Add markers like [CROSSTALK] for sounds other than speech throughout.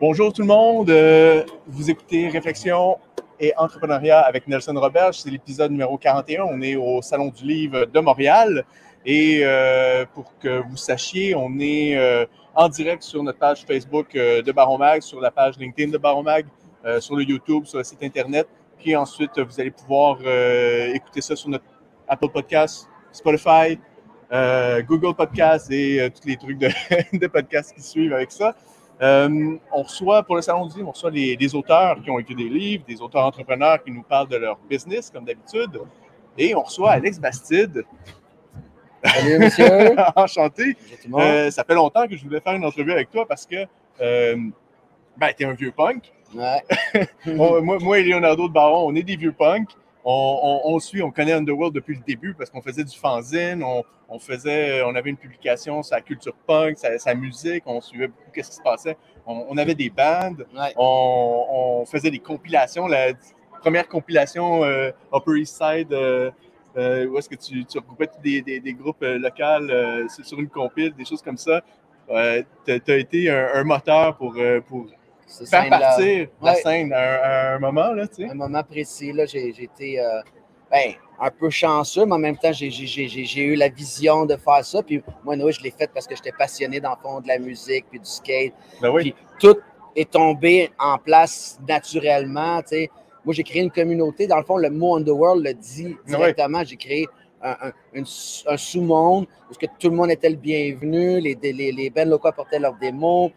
Bonjour tout le monde. Euh, vous écoutez Réflexion et Entrepreneuriat avec Nelson Robert. C'est l'épisode numéro 41. On est au Salon du Livre de Montréal. Et euh, pour que vous sachiez, on est euh, en direct sur notre page Facebook de Baromag, sur la page LinkedIn de Baromag, sur le YouTube, sur le site Internet. Puis ensuite, vous allez pouvoir écouter ça sur notre Apple Podcast, Spotify, Google Podcast et tous les trucs de, [LAUGHS] de podcasts qui suivent avec ça. Euh, on reçoit, pour le Salon du Livre, on reçoit des auteurs qui ont écrit des livres, des auteurs entrepreneurs qui nous parlent de leur business, comme d'habitude. Et on reçoit Alex Bastide. Salut, monsieur. [LAUGHS] Enchanté. Euh, ça fait longtemps que je voulais faire une entrevue avec toi parce que euh, ben, tu es un vieux punk. Ouais. [LAUGHS] moi, moi, et Leonardo de Baron, on est des vieux punks on, suit, on connaît Underworld depuis le début parce qu'on faisait du fanzine, on, faisait, on avait une publication sur la culture punk, sa, musique, on suivait beaucoup ce qui se passait. On, avait des bandes, on, faisait des compilations. La première compilation euh, Upper East Side, euh, euh, où est-ce que tu, regroupais des, groupes locaux sur une compile, des choses comme ça. tu as, été un, moteur pour, pour faire partir la scène à un, moment, là, tu sais. Un moment précis, là, j'ai été euh, ben, un peu chanceux, mais en même temps, j'ai eu la vision de faire ça. Puis moi, Noé, je l'ai fait parce que j'étais passionné dans le fond de la musique, puis du skate. Ben oui. Puis tout est tombé en place naturellement, tu sais. Moi, j'ai créé une communauté. Dans le fond, le mot Underworld le dit directement. J'ai créé un, un, sous-monde où que tout le monde était le bienvenu, les, les, les bands locaux apportaient leurs démos,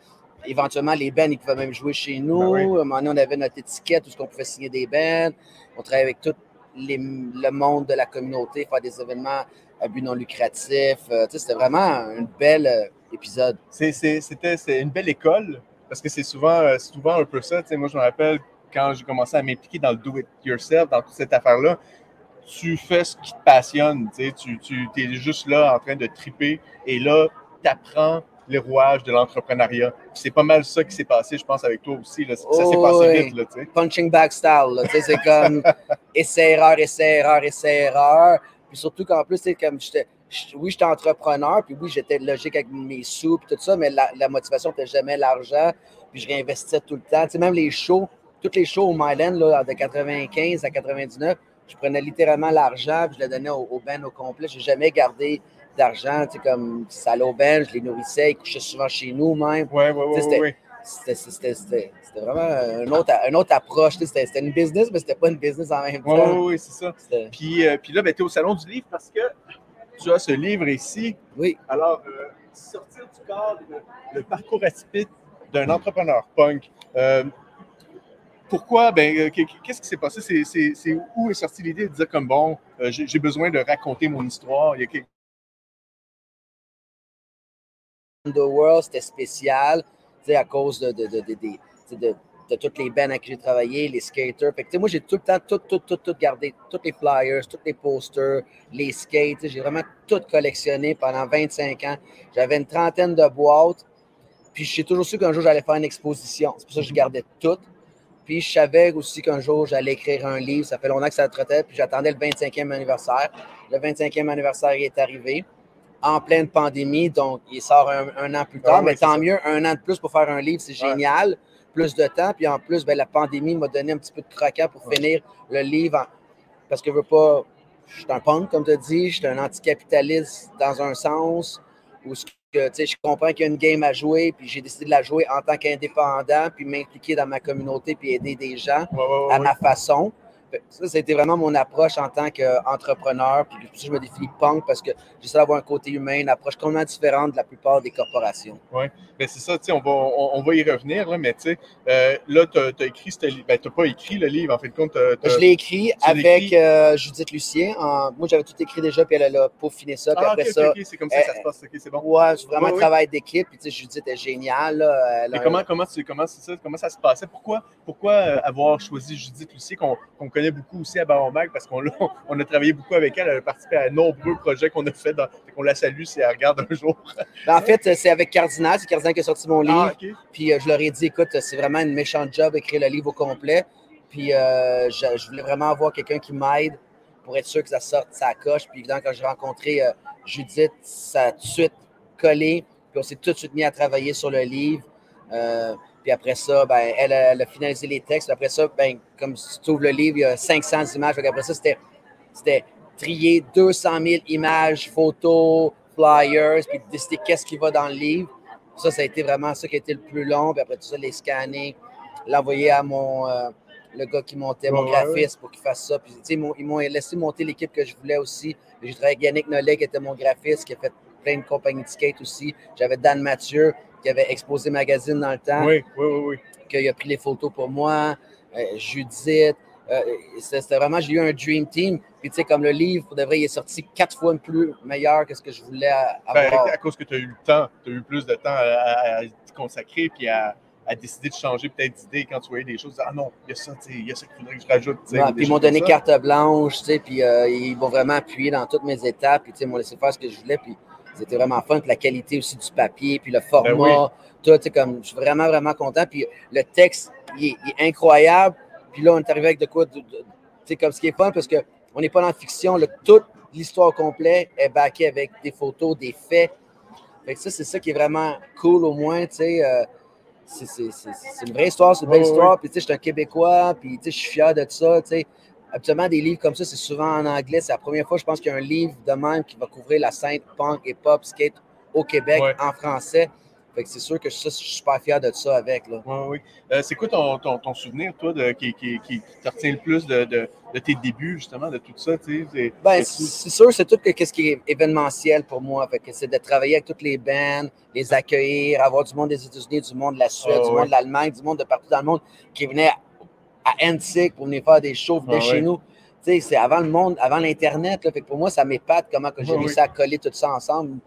éventuellement, les bands, ils pouvaient même jouer chez nous. Ben à un moment donné, on avait notre étiquette, où ce qu'on pouvait signer des bands. On travaillait avec tout le monde de la communauté, faire des événements à but non lucratif. Euh, c'était vraiment un bel euh, épisode. C'était une belle école, parce que c'est souvent, euh, souvent un peu ça. moi, je me rappelle quand j'ai commencé à m'impliquer dans le do-it-yourself, dans toute cette affaire-là, tu fais ce qui te passionne. Tu, tu es juste là en train de triper et là, tu apprends les rouages de l'entrepreneuriat. C'est pas mal ça qui s'est passé, je pense, avec toi aussi. Ça s'est passé vite. Là, Punching back style. C'est comme [LAUGHS] essai-erreur, essai-erreur, essai-erreur. Puis surtout qu'en plus, comme j'étais. Oui, j'étais entrepreneur, puis oui, j'étais logique avec mes sous, puis tout ça, mais la, motivation n'était jamais l'argent, puis je réinvestissais tout le temps. Tu sais, même les shows, toutes les shows au Myland, là, de 95 à 99, je prenais littéralement l'argent, puis je le donnais au, au band au complet. Je n'ai jamais gardé d'argent, tu sais, comme ça je les nourrissais, ils couchaient souvent chez nous même. Oui, oui, oui. C'était vraiment une autre, une autre approche. C'était une business, mais c'était pas une business en même temps. Oui, oui, c'est ça. Puis, euh, puis là, ben, tu es au Salon du Livre parce que tu as ce livre ici. Oui. Alors, euh, sortir du cadre, le, parcours atypique d'un entrepreneur punk. Euh, pourquoi? Ben, qu'est-ce qui s'est passé? C'est où est sortie l'idée de dire comme bon, j'ai besoin de raconter mon histoire? Il y a C'était spécial, à cause de, toutes les bands avec qui j'ai travaillé, les skaters. Moi, j'ai tout le temps tout, tout, tout, tout gardé, tous les flyers, tous les posters, les skates. J'ai vraiment tout collectionné pendant 25 ans. J'avais une trentaine de boîtes. Puis, je sais toujours su qu'un jour, j'allais faire une exposition. C'est pour ça que je gardais tout. Puis, je savais aussi qu'un jour, j'allais écrire un livre. Ça fait longtemps que ça trottait. Puis, j'attendais le 25e anniversaire. Le 25e anniversaire est arrivé en pleine pandémie, donc il sort un, an plus tard. Ah mais tant mieux, un an de plus pour faire un livre, c'est génial. Plus de temps. Puis en plus, ben, la pandémie m'a donné un petit peu de croquant pour finir le livre. Parce que je veux pas. Je suis un punk, comme tu as dit. Je suis un anticapitaliste dans un sens où que, je comprends qu'il y a une game à jouer, puis j'ai décidé de la jouer en tant qu'indépendant, puis m'impliquer dans ma communauté, puis aider des gens à ma façon. Ça, c'était vraiment mon approche en tant qu'entrepreneur. Puis je me définis punk parce que j'essaie d'avoir un côté humain, une approche complètement différente de la plupart des corporations. Oui, mais c'est ça, tu sais, on va, on, va y revenir, là, mais tu sais, euh, là, tu as, écrit ce livre. Ben, tu n'as pas écrit le livre, en fait, compte. Je l'ai écrit avec euh, Judith Lucien. moi, j'avais tout écrit déjà, puis elle a peaufiné ça. Puis ah, après ça. c'est comme ça que ça se passe. c'est bon. Ouais, c'est vraiment un travail d'équipe. Puis, tu sais, Judith est géniale. Là, mais comment, comment, comment, ça, comment ça se passait? Pourquoi, pourquoi euh, avoir choisi Judith Lucien, qu'on connaît beaucoup aussi à Baromag, parce qu'on [LAUGHS] on a travaillé beaucoup avec elle. Elle a participé à nombreux projets qu'on a fait. On la salue si elle regarde un jour. [LAUGHS] Ben, en fait, c'est avec Cardinal. C'est Cardinal qui a sorti mon livre. Ah, puis euh, je leur ai dit, écoute, c'est vraiment une méchante job d'écrire le livre au complet. Puis euh, je, voulais vraiment avoir quelqu'un qui m'aide pour être sûr que ça sorte, ça coche. Puis évidemment, quand j'ai rencontré euh, Judith, ça a tout de suite collé. Puis on s'est tout de suite mis à travailler sur le livre. Puis après ça, ben, elle, a, elle a finalisé les textes. Après ça, ben, comme tu ouvres le livre, il y a 500 images. Après ça, c'était, trier 200 000 images, photos, flyers, puis décider qu'est-ce qui va dans le livre. Ça, ça a été vraiment ça qui a été le plus long. Puis après tout ça, les scanner, l'envoyer à mon, euh, le gars qui montait, mon Ouais, graphiste, pour qu'il fasse ça. Puis, ils m'ont laissé monter l'équipe que je voulais aussi. J'ai travaillé avec Yannick Nollet, qui était mon graphiste, qui a fait plein de compagnies de skate aussi. J'avais Dan Mathieu, qui avait exposé magazine dans le temps Oui, oui, oui, oui. qu'il a pris les photos pour moi, euh, Judith. euh, c'était vraiment, j'ai eu un dream team. Puis, tu sais, comme le livre, pour de vrai, il est sorti quatre fois plus meilleur que ce que je voulais Ben, avoir. à cause que tu as eu le temps, tu as eu plus de temps à, à- consacrer puis à, à décider de changer peut-être d'idée quand tu voyais des choses. Ah non, il y a ça, il y a ça qu'il faudrait que je rajoute. Ouais, puis ils m'ont donné carte blanche, tu sais, puis euh, ils m'ont vraiment appuyé dans toutes mes étapes, puis tu sais, ils m'ont laissé faire ce que je voulais, puis c'était vraiment fun, puis la qualité aussi du papier, puis le format, Ben oui. tout, tu sais, comme, je suis vraiment, vraiment content, puis le texte, il est, il est incroyable, puis là, on est arrivé avec de quoi, tu sais, comme ce qui est fun, parce qu'on n'est pas dans la fiction, là, toute l'histoire complète est backée avec des photos, des faits, fait que ça, c'est ça qui est vraiment cool au moins, tu sais, euh, c'est- une vraie histoire, c'est une belle histoire. Puis, tu sais, je suis un Québécois, puis, tu sais, je suis fier de ça, tu sais. Habituellement, des livres comme ça, c'est souvent en anglais. C'est la première fois, je pense, qu'il y a un livre de même qui va couvrir la scène punk et pop skate au Québec Ouais. en français. Fait que c'est sûr que ça, je suis super fier de ça avec, là. Oui, oui. Euh, c'est quoi ton, ton, ton souvenir, toi, de, qui, qui, te retient le plus de, de, de tes débuts, justement, de tout ça? tu sais? C'est- Ben, c'est- sûr, c'est tout que- ce qui est événementiel pour moi. Fait que c'est de travailler avec toutes les bands, les accueillir, avoir du monde des États-Unis, du monde de la Suède, Ah du monde de l'Allemagne, du monde de partout dans le monde qui venait à, Antique pour venir faire des shows, venir Ah chez ouais. nous. Tu sais, c'est avant le monde, avant l'Internet. là. Fait que pour moi, ça m'épate comment que j'ai réussi à coller tout ça ensemble.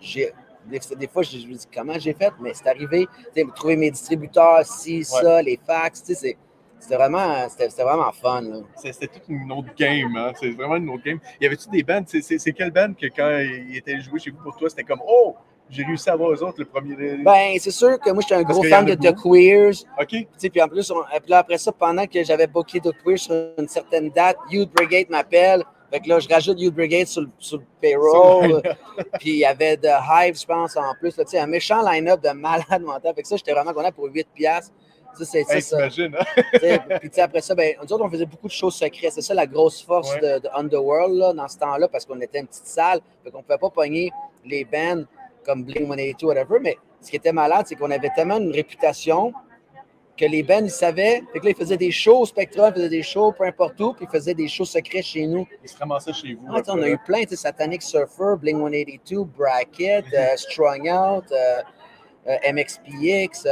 J'ai, des, des fois, je, je me dis comment j'ai fait, mais c'est arrivé. Tu sais, trouver mes distributeurs, ci, ça, les fax, tu sais, c'est- c'était vraiment, c'était, vraiment fun. C'était toute une autre game, hein? C'est vraiment une autre game. Y avait-tu des bands? C'est quelle band que quand ils étaient joués chez vous pour toi, c'était comme Oh, j'ai réussi à avoir eux autres le premier. Ben, c'est sûr que moi, j'étais un Parce gros fan de The. Queers. OK. Puis en plus, on- puis là, après ça, pendant que j'avais booké The Queers sur une certaine date, Youth Brigade m'appelle. Fait que là, je rajoute Youth Brigade sur, le- sur le payroll. [LAUGHS] puis il y avait The Hive, je pense, en plus. Tu sais, un méchant line-up de malade mental. Fait que ça, j'étais vraiment content pour 8 piastres. Ça, c'est ça. Hey, ça. hein? Puis tu sais, après ça, ben, nous autres, on faisait beaucoup de choses secrètes. C'est ça la grosse force Ouais. de, de Underworld là, dans ce temps-là, parce qu'on était une petite salle. Fait qu'on ne pouvait pas pogner les bands comme Blink 182, whatever. Mais ce qui était malade, c'est qu'on avait tellement une réputation que les bands, ils savaient. Fait que là, ils faisaient des shows au Spectrum, ils faisaient des shows peu importe où, puis ils faisaient des shows secrets chez nous. Ils se ramassaient chez vous. Ah, on a eu plein, tu Satanic Surfer, Blink 182, Bracket, euh, [LAUGHS] Strung Out, euh, euh, MXPX,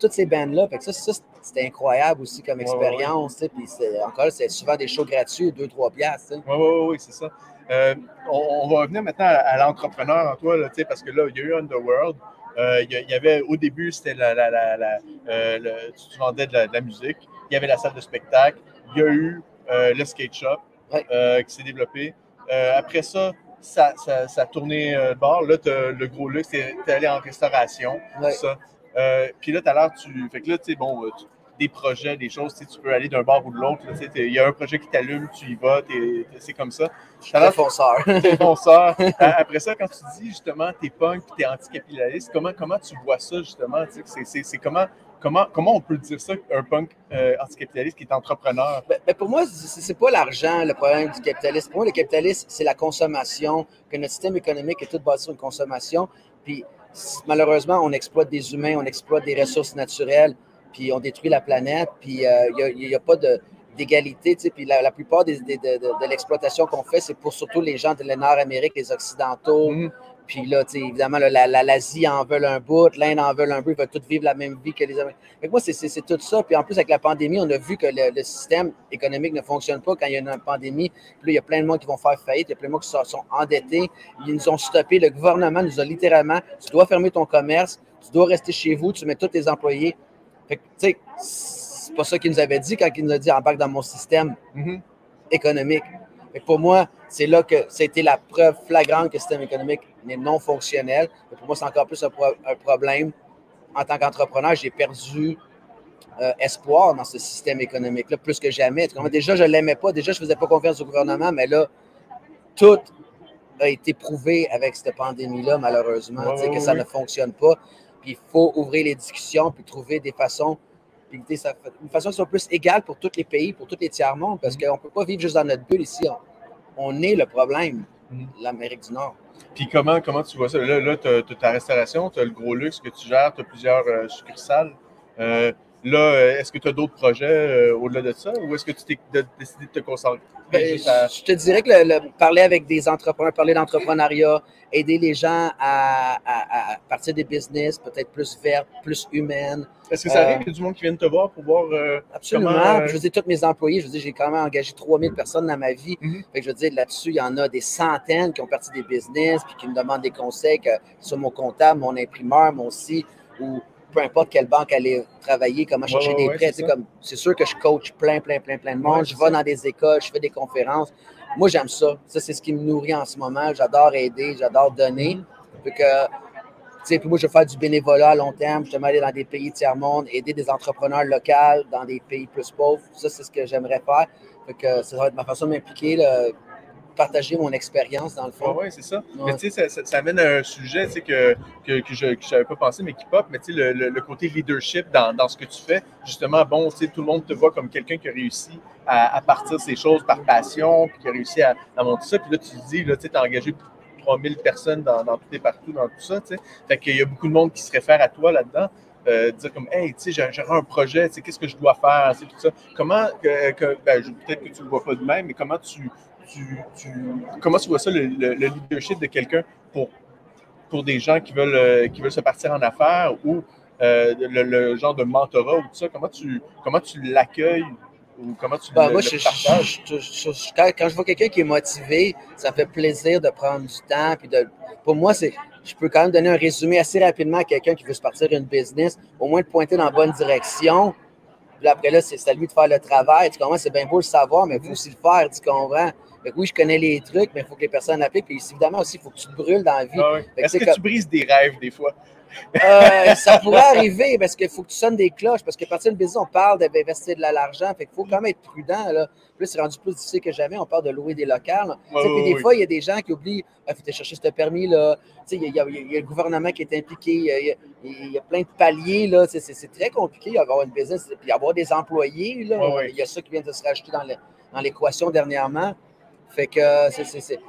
toutes ces. Fait que ça, ça, c'était incroyable aussi comme Ouais, expérience. Puis encore, c'est souvent des shows gratuits, 2-3 piastres. Oui, oui, oui, c'est ça. Euh, on, on va revenir maintenant à, à l'entrepreneur en toi, là, parce que là, il y a eu Underworld. Euh, il y a- il y avait, au début, c'était la, la, la, la- euh, le- tu vendais de la, de la musique. Il y avait la salle de spectacle. Il y a eu le skate shop Ouais. qui s'est développé. Après ça, ça, ça, ça a tourné de bord. Là, le gros luxe, tu es allé en restauration, Ouais. tout ça. Puis là, tout à l'heure, tu. Fait que là, tu sais, bon, tu- des projets, des choses, tu peux aller d'un bord ou de l'autre. Il y a un projet qui t'allume, tu y vas, c'est comme ça. Je suis fonceur. [LAUGHS] fonceur. Après ça, quand tu dis justement t'es punk et t'es anticapitaliste, comment, comment tu vois ça justement? c'est- comment, comment, comment on peut dire ça, un punk euh, anticapitaliste qui est entrepreneur? Ben, ben, pour moi, c'est pas l'argent le problème du capitalisme. Pour moi, le capitalisme, c'est la consommation, que notre système économique est tout basé sur une consommation. Puis malheureusement, on exploite des humains, on exploite des ressources naturelles, puis on détruit la planète, puis euh, il n'y a, pas d'égalité, tu sais, puis la, la plupart des- des- de, de- de l'exploitation qu'on fait, c'est pour surtout les gens de la Nord-Amérique, les Occidentaux, Mhm. puis là, évidemment, là, la- la- l'Asie en veut un bout, l'Inde en veut un bout, ils veulent tous vivre la même vie que les Américains. Fait que moi, c'est- tout ça. Puis en plus, avec la pandémie, on a vu que le, le système économique ne fonctionne pas quand il y a une pandémie. Puis là, il y a plein de monde qui vont faire faillite, il y a plein de monde qui sont, sont endettés. Ils nous ont stoppé. Le gouvernement nous a littéralement, tu dois fermer ton commerce, tu dois rester chez vous, tu mets tous tes employés. Fait que, tu sais, c'est pas ça qu'il nous avait dit quand il nous a dit embarque dans mon système Mhm. économique. Fait que pour moi, c'est là que c'était la preuve flagrante que le système économique est non fonctionnel. Et pour moi, c'est encore plus un, pro- un problème. En tant qu'entrepreneur, j'ai perdu euh, espoir dans ce système économique-là, plus que jamais. Déjà, je ne l'aimais pas. Déjà, je ne faisais pas confiance au gouvernement, mais là, tout a été prouvé avec cette pandémie-là, malheureusement, que ça ne fonctionne pas. Puis il faut ouvrir les discussions, puis trouver des façons, puis ça, une façon qui soit plus égale pour tous les pays, pour tous les tiers-mondes, parce mm-hmm. qu'on ne peut pas vivre juste dans notre bulle ici. On, est le problème, mm-hmm. l'Amérique du Nord. Puis comment, comment tu vois ça? Là, là tu as, ta restauration, tu as le gros luxe que tu gères, tu as plusieurs euh, succursales. Euh, Là, euh, est-ce que tu as d'autres projets euh, au-delà de ça ou est-ce que tu t'es décidé de te concentrer? Ben, je te dirais que le, parler avec des entrepreneurs, parler d'entrepreneuriat, aider les gens à, partir des business peut-être plus vertes, plus humaines. Est-ce que ça arrive? Qu'il y a du monde qui vient te voir pour voir euh, Absolument. Je veux dire, tous mes employés, je veux dire, j'ai quand même engagé 3000 personnes dans ma vie. Mm-hmm. je veux dire, là-dessus, il y en a des centaines qui ont parti des business puis qui me demandent des conseils, que sur mon comptable, mon imprimeur, mon site, ou peu importe quelle banque aller travailler, comment chercher des prêts. C'est sûr que je coach plein, plein, plein, plein de monde. je vais dans des écoles, je fais des conférences. Moi, j'aime ça. Ça, c'est ce qui me nourrit en ce moment. J'adore aider, j'adore donner. Mm-hmm. puis moi, je veux faire du bénévolat à long terme. Je veux aller dans des pays tiers-monde, aider des entrepreneurs locaux dans des pays plus pauvres. Ça, c'est ce que j'aimerais faire. que ça va être ma façon de m'impliquer partager mon expérience dans le fond. Oui, c'est ça. Mais tu sais, ça, amène à un sujet que, que, que je n'avais pas pensé, mais qui pop, mais tu sais, le, le, côté leadership dans, dans, ce que tu fais. Justement, bon, tu sais, tout le monde te voit comme quelqu'un qui a réussi à, à partir ces choses par passion, puis qui a réussi à, à monter ça. Puis là, tu te dis, là, tu as engagé 3000 personnes dans, dans tout et partout, dans tout ça, tu sais. Fait qu'il y a beaucoup de monde qui se réfère à toi là-dedans. Euh, dire comme, hey, tu sais, j'aurais un projet, tu sais, qu'est-ce que je dois faire, c'est tout ça. Comment, que, que ben, peut-être que tu ne le vois pas de même, mais comment tu, comment tu vois ça, le, leadership de quelqu'un pour, pour des gens qui veulent, euh, qui veulent se partir en affaires ou euh, le, genre de mentorat ou tout ça? Comment tu, comment tu l'accueilles ou comment tu bah, le, moi, quand, je vois quelqu'un qui est motivé, ça fait plaisir de prendre du temps. Puis de, pour moi, c'est, je peux quand même donner un résumé assez rapidement à quelqu'un qui veut se partir une business, au moins de pointer dans la bonne direction. Puis après là, c'est à lui de faire le travail. Tu comprends? C'est bien beau le savoir, mais il faut aussi le faire. Tu comprends? oui, je connais les trucs, mais il faut que les personnes appliquent. Puis évidemment aussi, il faut que tu te brûles dans la vie. Ah Est-ce que, tu brises des rêves des fois? Euh, ça pourrait arriver parce qu'il faut que tu sonnes des cloches. Parce que partir d'une business, on parle d'investir de l'argent. Fait qu'il faut quand même être prudent. Là. Plus c'est rendu plus difficile que jamais. On parle de louer des locales. puis des fois, il y a des gens qui oublient il ah, faut chercher ce permis-là. Il y, a le gouvernement qui est impliqué. Il y a, plein de paliers. Là. C'est, très compliqué d'avoir une business. Puis avoir des employés. Là. Il y a ça qui vient de se rajouter dans l'équation dernièrement. Fait que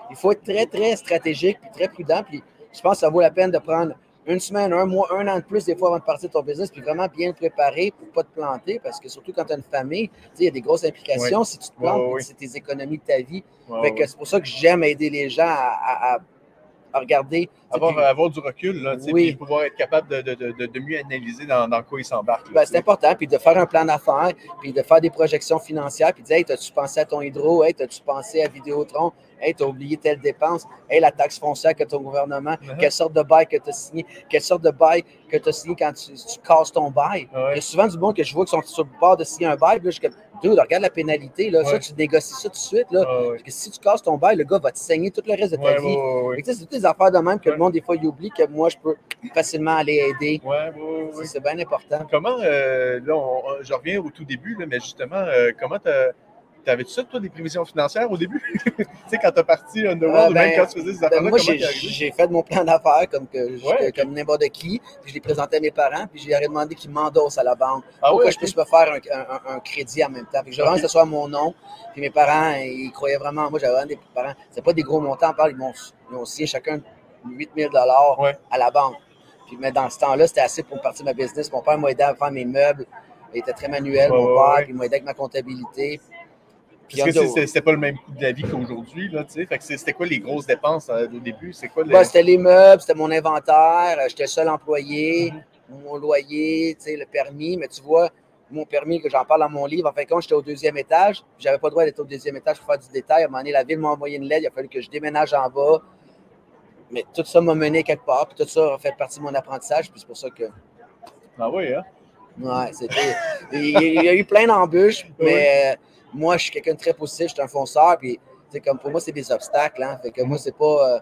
il faut être très, très stratégique puis très prudent. Puis je pense que ça vaut la peine de prendre une semaine, un mois, un an de plus des fois avant de partir de ton business, puis vraiment bien le préparer pour ne pas te planter, parce que surtout quand tu as une famille, il y a des grosses implications si tu te plantes, c'est tes économies de ta vie. c'est pour ça que j'aime aider les gens à regarder. Avoir, du recul, là, puis pouvoir être capable de, de, de, mieux analyser dans, dans quoi ils s'embarquent. Ben, c'est important, puis de faire un plan d'affaires, puis de faire des projections financières, puis de dire Hey, as-tu pensé à ton hydro? Hey, as-tu pensé à Vidéotron? Hey, tu as oublié telle dépense? Hey, la taxe foncière que ton gouvernement, uh-huh. quelle sorte de bail que tu as signé, quelle sorte de bail que tu as signé quand tu, casses ton bail? Il y a souvent du monde que je vois qui sont sur le bord de signer un bail, puis là, je suis comme, regarde la pénalité, là, ça, tu négocies ça tout de suite. Là, parce que si tu casses ton bail, le gars va te saigner tout le reste de ta vie. c'est toutes des affaires de même que le monde, des fois, il oublie que moi, je peux facilement aller aider. C'est bien important. Comment, euh, là, je reviens au tout début, là, mais justement, euh, comment tu T'avais-tu ça, toi, des prévisions financières au début? [LAUGHS] tu sais, quand t'as parti Underworld, ah, même ben, quand tu faisais ces affaires-là, ben, Moi, j'ai fait mon plan d'affaires comme, que, comme n'importe qui, puis je l'ai présenté à mes parents, puis je leur ai demandé qu'ils m'endossent à la banque ah, pour que je puisse me faire un, crédit en même temps. Puis je okay. que ce soit mon nom, puis mes parents, ils croyaient vraiment, moi, j'avais des parents, c'est pas des gros montants, ils m'ont ils signé chacun 8000 dollars à la banque. Puis, mais dans ce temps-là, c'était assez pour partir de ma business. Mon père m'a aidé à faire mes meubles. Il était très manuel, mon père. Puis il m'a aidé avec ma comptabilité. Parce que c'était pas le même coût de la vie qu'aujourd'hui, là, tu sais. C'était quoi les grosses dépenses euh, au début? C'est quoi bah, c'était les meubles, c'était mon inventaire, euh, j'étais seul employé, mhm. mon loyer, tu sais, le permis. Mais tu vois, mon permis, que j'en parle dans mon livre, en fait, quand j'étais au deuxième étage, j'avais pas le droit d'être au deuxième étage pour faire du détail. À un moment donné, la ville m'a envoyé une lettre, il a fallu que je déménage en bas. Mais tout ça m'a mené quelque part, puis tout ça a fait partie de mon apprentissage, puis c'est pour ça que. Ah oui, hein? Ouais, c'était. il, y a eu plein d'embûches, [LAUGHS] mais moi, je suis quelqu'un de très positif, je suis un fonceur, puis comme pour moi, c'est des obstacles. Hein, fait que moi, c'est pas. Euh,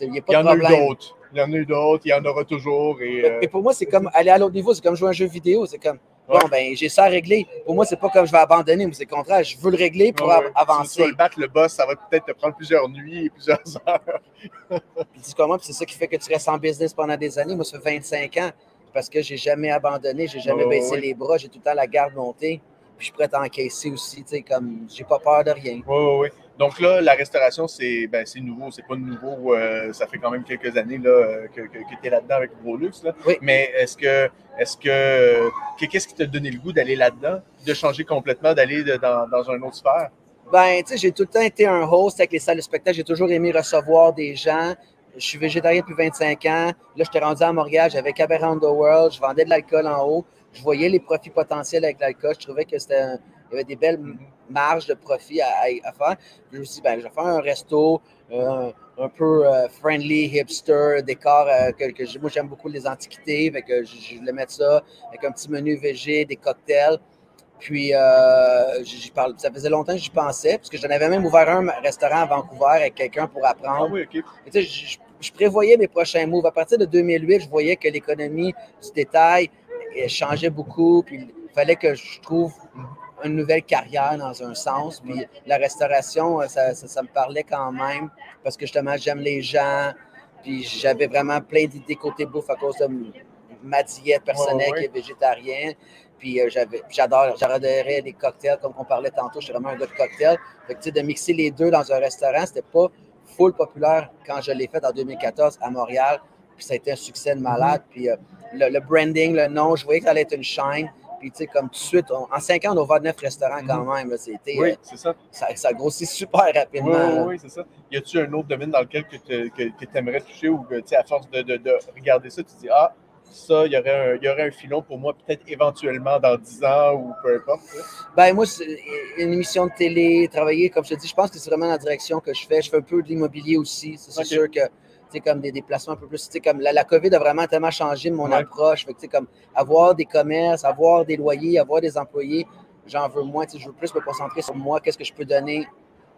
il n'y a pas de problème. Il y en a eu d'autres. Il y en a eu d'autres, il y en aura toujours. Et, pour moi, c'est comme aller à l'autre niveau, c'est comme jouer un jeu vidéo. C'est comme, bon, ben, j'ai ça à régler. Pour moi, c'est pas comme je vais abandonner, mais c'est le contraire. Je veux le régler pour avancer. Si tu veux battre le boss, ça va peut-être te prendre plusieurs nuits et plusieurs [LAUGHS] heures. puis dis comment, c'est ça qui fait que tu restes en business pendant des années. Moi, ça fait 25 ans parce que j'ai jamais abandonné, j'ai jamais Oh, baissé oui. les bras, j'ai tout le temps la garde montée. Puis je suis prêt à encaisser aussi, tu sais, comme j'ai pas peur de rien. Oui, oui, oui. Donc là, la restauration, c'est ben, nouveau. C'est pas nouveau. euh, ça fait quand même quelques années là, euh, que, que, tu es là-dedans avec Brolux. Là. Oui. Mais est-ce que, est-ce que, que- qu'est-ce qui t'a donné le goût d'aller là-dedans, de changer complètement, d'aller dans, dans une autre sphère? Ben, tu sais, j'ai tout le temps été un host avec les salles de spectacle. J'ai toujours aimé recevoir des gens. Je suis végétarien depuis 25 ans. Là, j'étais rendu à Montréal, j'avais Cabaret Underworld, je vendais de l'alcool en haut. Je voyais les profits potentiels avec l'alcool. Je trouvais que c'était un- il y avait des belles marges de profit à, à- à faire. Je me suis dit, ben, je vais faire un resto euh, un peu euh, friendly, hipster, décor euh, que, moi j'aime beaucoup les antiquités. Fait que je, je voulais mettre ça avec un petit menu VG, des cocktails. Puis, j'y parle, ça faisait longtemps que j'y pensais, parce que j'en avais même ouvert un restaurant à Vancouver avec quelqu'un pour Ah apprendre. oui, OK. Et tu sais, je, je- je prévoyais mes prochains moves. À partir de 2008, je voyais que l'économie du détail changeait beaucoup. Puis il fallait que je trouve une nouvelle carrière dans un sens. Puis la restauration, euh, ça, ça- ça me parlait quand même parce que justement, j'aime les gens. Puis j'avais vraiment plein d'idées côté bouffe à cause de ma diète personnelle qui est végétarienne. Puis euh, j'adore, j'adorais les cocktails, comme on parlait tantôt. Je suis vraiment un gars de cocktails. Fait que, tu sais, de mixer les deux dans un restaurant, c'était pas full populaire quand je l'ai fait en 2014 à Montréal. Puis ça a été un succès de malade. Puis euh, le, le branding, le nom, je voyais que ça allait être une chaîne. Puis tu sais, comme tout de suite, on- en cinq ans, on a ouvert neuf restaurants quand même. là. C'était, Oui, euh, c'est ça. ça, ça grossit super rapidement. oui, oui, c'est ça. Y a-tu un autre domaine dans lequel que tu aimerais toucher ou que, tu sais, à force de, de- de regarder ça, tu dis Ah, ça, il y, aurait un- il y aurait un filon pour moi, peut-être éventuellement dans 10 ans ou peu importe. Ben moi, c'est une émission de télé, travailler, comme je te dis, je pense que c'est vraiment la direction que je fais. Je fais un peu de l'immobilier aussi. C'est sûr que, comme des déplacements un peu plus, comme la, la COVID a vraiment tellement changé mon Ouais. approche. Fait que, comme avoir des commerces, avoir des loyers, avoir des employés, j'en veux moins. Je veux plus me concentrer sur moi, qu'est-ce que je peux donner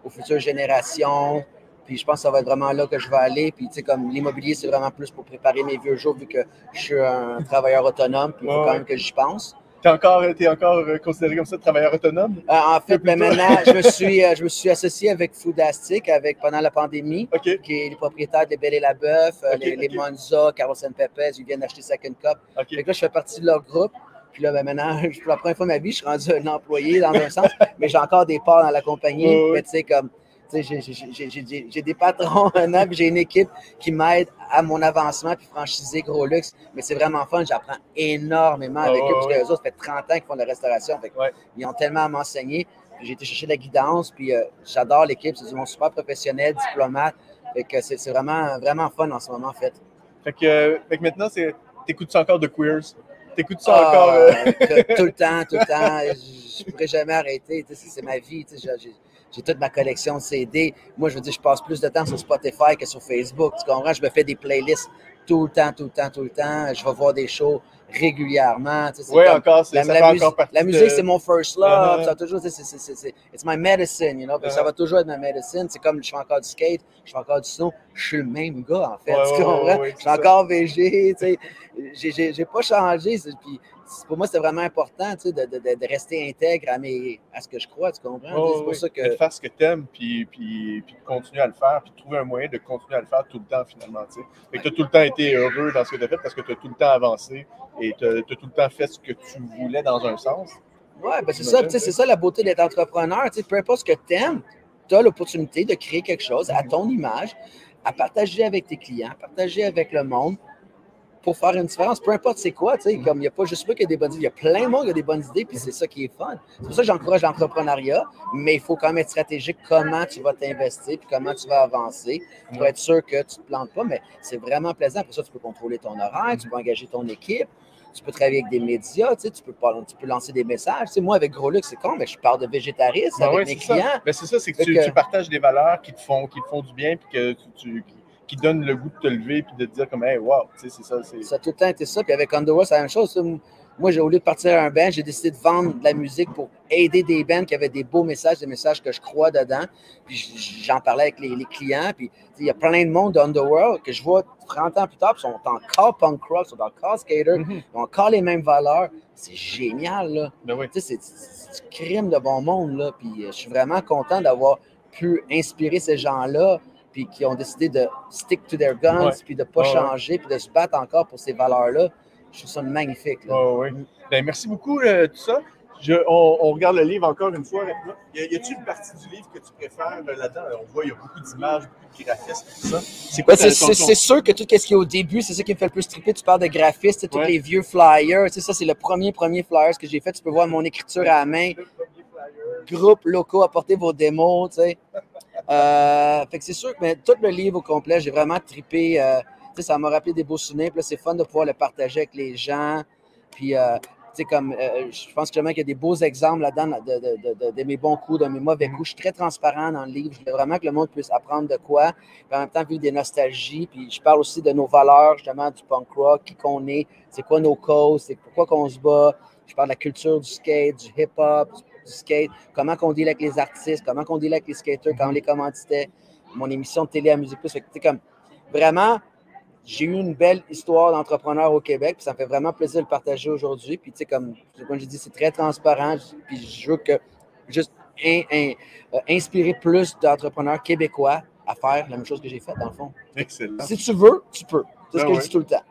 aux futures générations. Puis je pense que ça va être vraiment là que je vais aller. Puis, tu sais, comme l'immobilier, c'est vraiment plus pour préparer mes vieux jours, vu que je suis un travailleur autonome. Puis il faut Ouais, quand même que j'y pense. T'es encore, t'es encore euh, considéré comme ça, travailleur autonome? Euh, en fait, ben, maintenant, je me, [LAUGHS] suis, euh, je me suis associé avec Foodastic avec, pendant la pandémie, qui est les propriétaires des Belle et la Bœuf, les. Monza, Carlos Pepez, ils viennent d'acheter Second Cup. Fait que là, je fais partie de leur groupe. Puis là, ben, maintenant, [LAUGHS] pour la première fois de ma vie, je suis rendu un employé dans un sens, [LAUGHS] mais j'ai encore des parts dans la compagnie. Tu sais, comme, j'ai- des patrons [LAUGHS] puis j'ai une équipe qui m'aide à mon avancement, puis franchiser Gros Luxe. Mais c'est vraiment fun, j'apprends énormément avec Ouais, eux, parce que les autres, ça fait 30 ans qu'ils font de la restauration. Fait que Ouais. Ils ont tellement à m'enseigner. J'ai été chercher de la guidance, puis euh, j'adore l'équipe, c'est du monde super professionnel, diplomate. Fait que c'est vraiment, vraiment fun en ce moment, en fait. Fait que, euh, fait que maintenant, c'est, t'écoutes-tu encore de Queers? T'écoutes ça Ah, encore? euh, tout, le temps, tout le temps. Je ne pourrais jamais arrêter. C'est ma vie. J'ai toute ma collection de CD. Moi, je veux dire, je passe plus de temps sur Spotify que sur Facebook. Tu comprends? Je me fais des playlists tout le temps, tout le temps, tout le temps. Je vais voir des shows régulièrement. tu sais, comme- encore, c'est, la, ça la fait mus- encore partie la de- musique, c'est mon first love. Uh-huh. Ça va toujours, c'est- c'est- c'est- it's my medicine, you know? Ça Uh-huh. va toujours être ma medicine. C'est comme je fais encore du skate, je fais encore du snow. Je suis le même gars, en fait. Ouais, tu ouais, comprends? ouais, je suis encore VG, tu sais. J'ai- J'ai j'ai pas changé. Puis pour moi, c'est vraiment important, tu de, de- de- de rester intègre à, mes, à ce que je crois, tu comprends? C'est pour ouais, ça De que. faire ce que t'aimes, puis, puis, puis de continuer à le faire, puis de trouver un moyen de continuer à le faire tout le temps, finalement. Tu t'as tout le temps été heureux dans ce que t'as fait parce que t'as tout le temps avancé et t'as as tout le temps fait ce que tu voulais dans un sens. Ouais, ben c'est ça, tu sais, c'est ça la beauté d'être entrepreneur. Tu peu importe ce que tu aimes, tu as l'opportunité de créer quelque chose à ton image, à partager avec tes clients, à partager avec le monde pour faire une différence. Peu importe c'est quoi, tu sais, comme il n'y a pas juste moi qui a des bonnes idées, il y a plein de monde qui a des bonnes idées, puis c'est ça qui est fun. C'est pour ça que j'encourage l'entrepreneuriat, mais il faut quand même être stratégique comment tu vas t'investir, puis comment tu vas avancer pour être sûr que tu ne te plantes pas, mais c'est vraiment plaisant. Pour ça, tu peux contrôler ton horaire, tu peux engager ton équipe, tu peux travailler avec des médias, tu, sais, tu, peux, tu peux lancer des messages. Tu sais, moi, avec Gros Luxe, c'est con, mais je parle de végétarisme Ben avec ouais, mes clients. Ben, c'est ça, c'est que, que- tu partages des valeurs qui te font, qui te font du bien, puis que tu- qui, donnent le goût de te lever, puis de te dire comme, hey, wow, tu sais, c'est ça. C'est... Ça a tout le temps été ça. Puis avec Underworld, c'est la même chose. ça. Moi, j'ai, au lieu de partir à un band, j'ai décidé de vendre de la musique pour aider des bands qui avaient des beaux messages, des messages que je crois dedans. Puis j'en parlais avec les, les clients. Puis il y a plein de monde d'Underworld que je vois 30 ans plus tard, puis ils sont encore punk rock, ils sont encore skater, Mhm. ils ont encore les mêmes valeurs. C'est génial, là. Ben oui. Tu sais, c'est- c'est c'est du crime de bon monde, là. Puis euh, je suis vraiment content d'avoir pu inspirer ces gens-là, puis qui ont décidé de stick to their guns, puis de ne pas changer, puis de se battre encore pour ces valeurs-là. je trouve ça magnifique. oui. Ben, merci beaucoup, euh, tout ça. on, regarde le livre encore une fois. Y a-t-il une partie du livre que tu préfères euh, là-dedans? On voit, il y a beaucoup d'images, beaucoup de graphismes, tout ça. C'est sûr que tout ce qui est au début, c'est ça qui me fait le plus triper. Tu parles de graphistes, tous les vieux flyers. Ça, c'est le premier, premier flyers que j'ai fait. Tu peux voir mon écriture à la main. Groupe locaux, apportez vos démos, tu sais. Euh, c'est sûr que tout le livre au complet, j'ai vraiment trippé. Euh, ça m'a rappelé des beaux souvenirs. c'est fun de pouvoir le partager avec les gens. Puis, euh, comme, euh, je pense justement qu'il y a des beaux exemples là-dedans de, mes bons coups, de mes mauvais coups. Je suis très transparent dans le livre. Je veux vraiment que le monde puisse apprendre de quoi. Puis en même temps, vivre des nostalgies. Puis je parle aussi de nos valeurs, justement, du punk rock, qui qu'on est, c'est quoi nos causes, c'est pourquoi qu'on se bat. Je parle de la culture du skate, du hip-hop, skate, comment qu'on deal avec les artistes, comment qu'on deal avec les skaters, quand on les commanditait. Mon émission de télé à Musique Plus. comme, vraiment, j'ai eu une belle histoire d'entrepreneur au Québec, puis ça me fait vraiment plaisir de le partager aujourd'hui. Puis, tu sais, comme, comme je dis, c'est très transparent, puis je veux que juste euh, inspirer plus d'entrepreneurs québécois à faire la même chose que j'ai fait, dans le fond. Excellent. Si tu veux, tu peux. C'est ce ah que je dis tout le temps.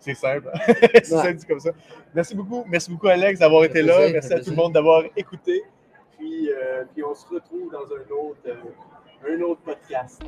C'est simple. [LAUGHS] c'est simple dit comme ça. Merci beaucoup. Merci beaucoup, Alex, d'avoir été là. Merci à tout le monde d'avoir écouté. Puis, euh, puis, on se retrouve dans un autre, euh, un autre podcast.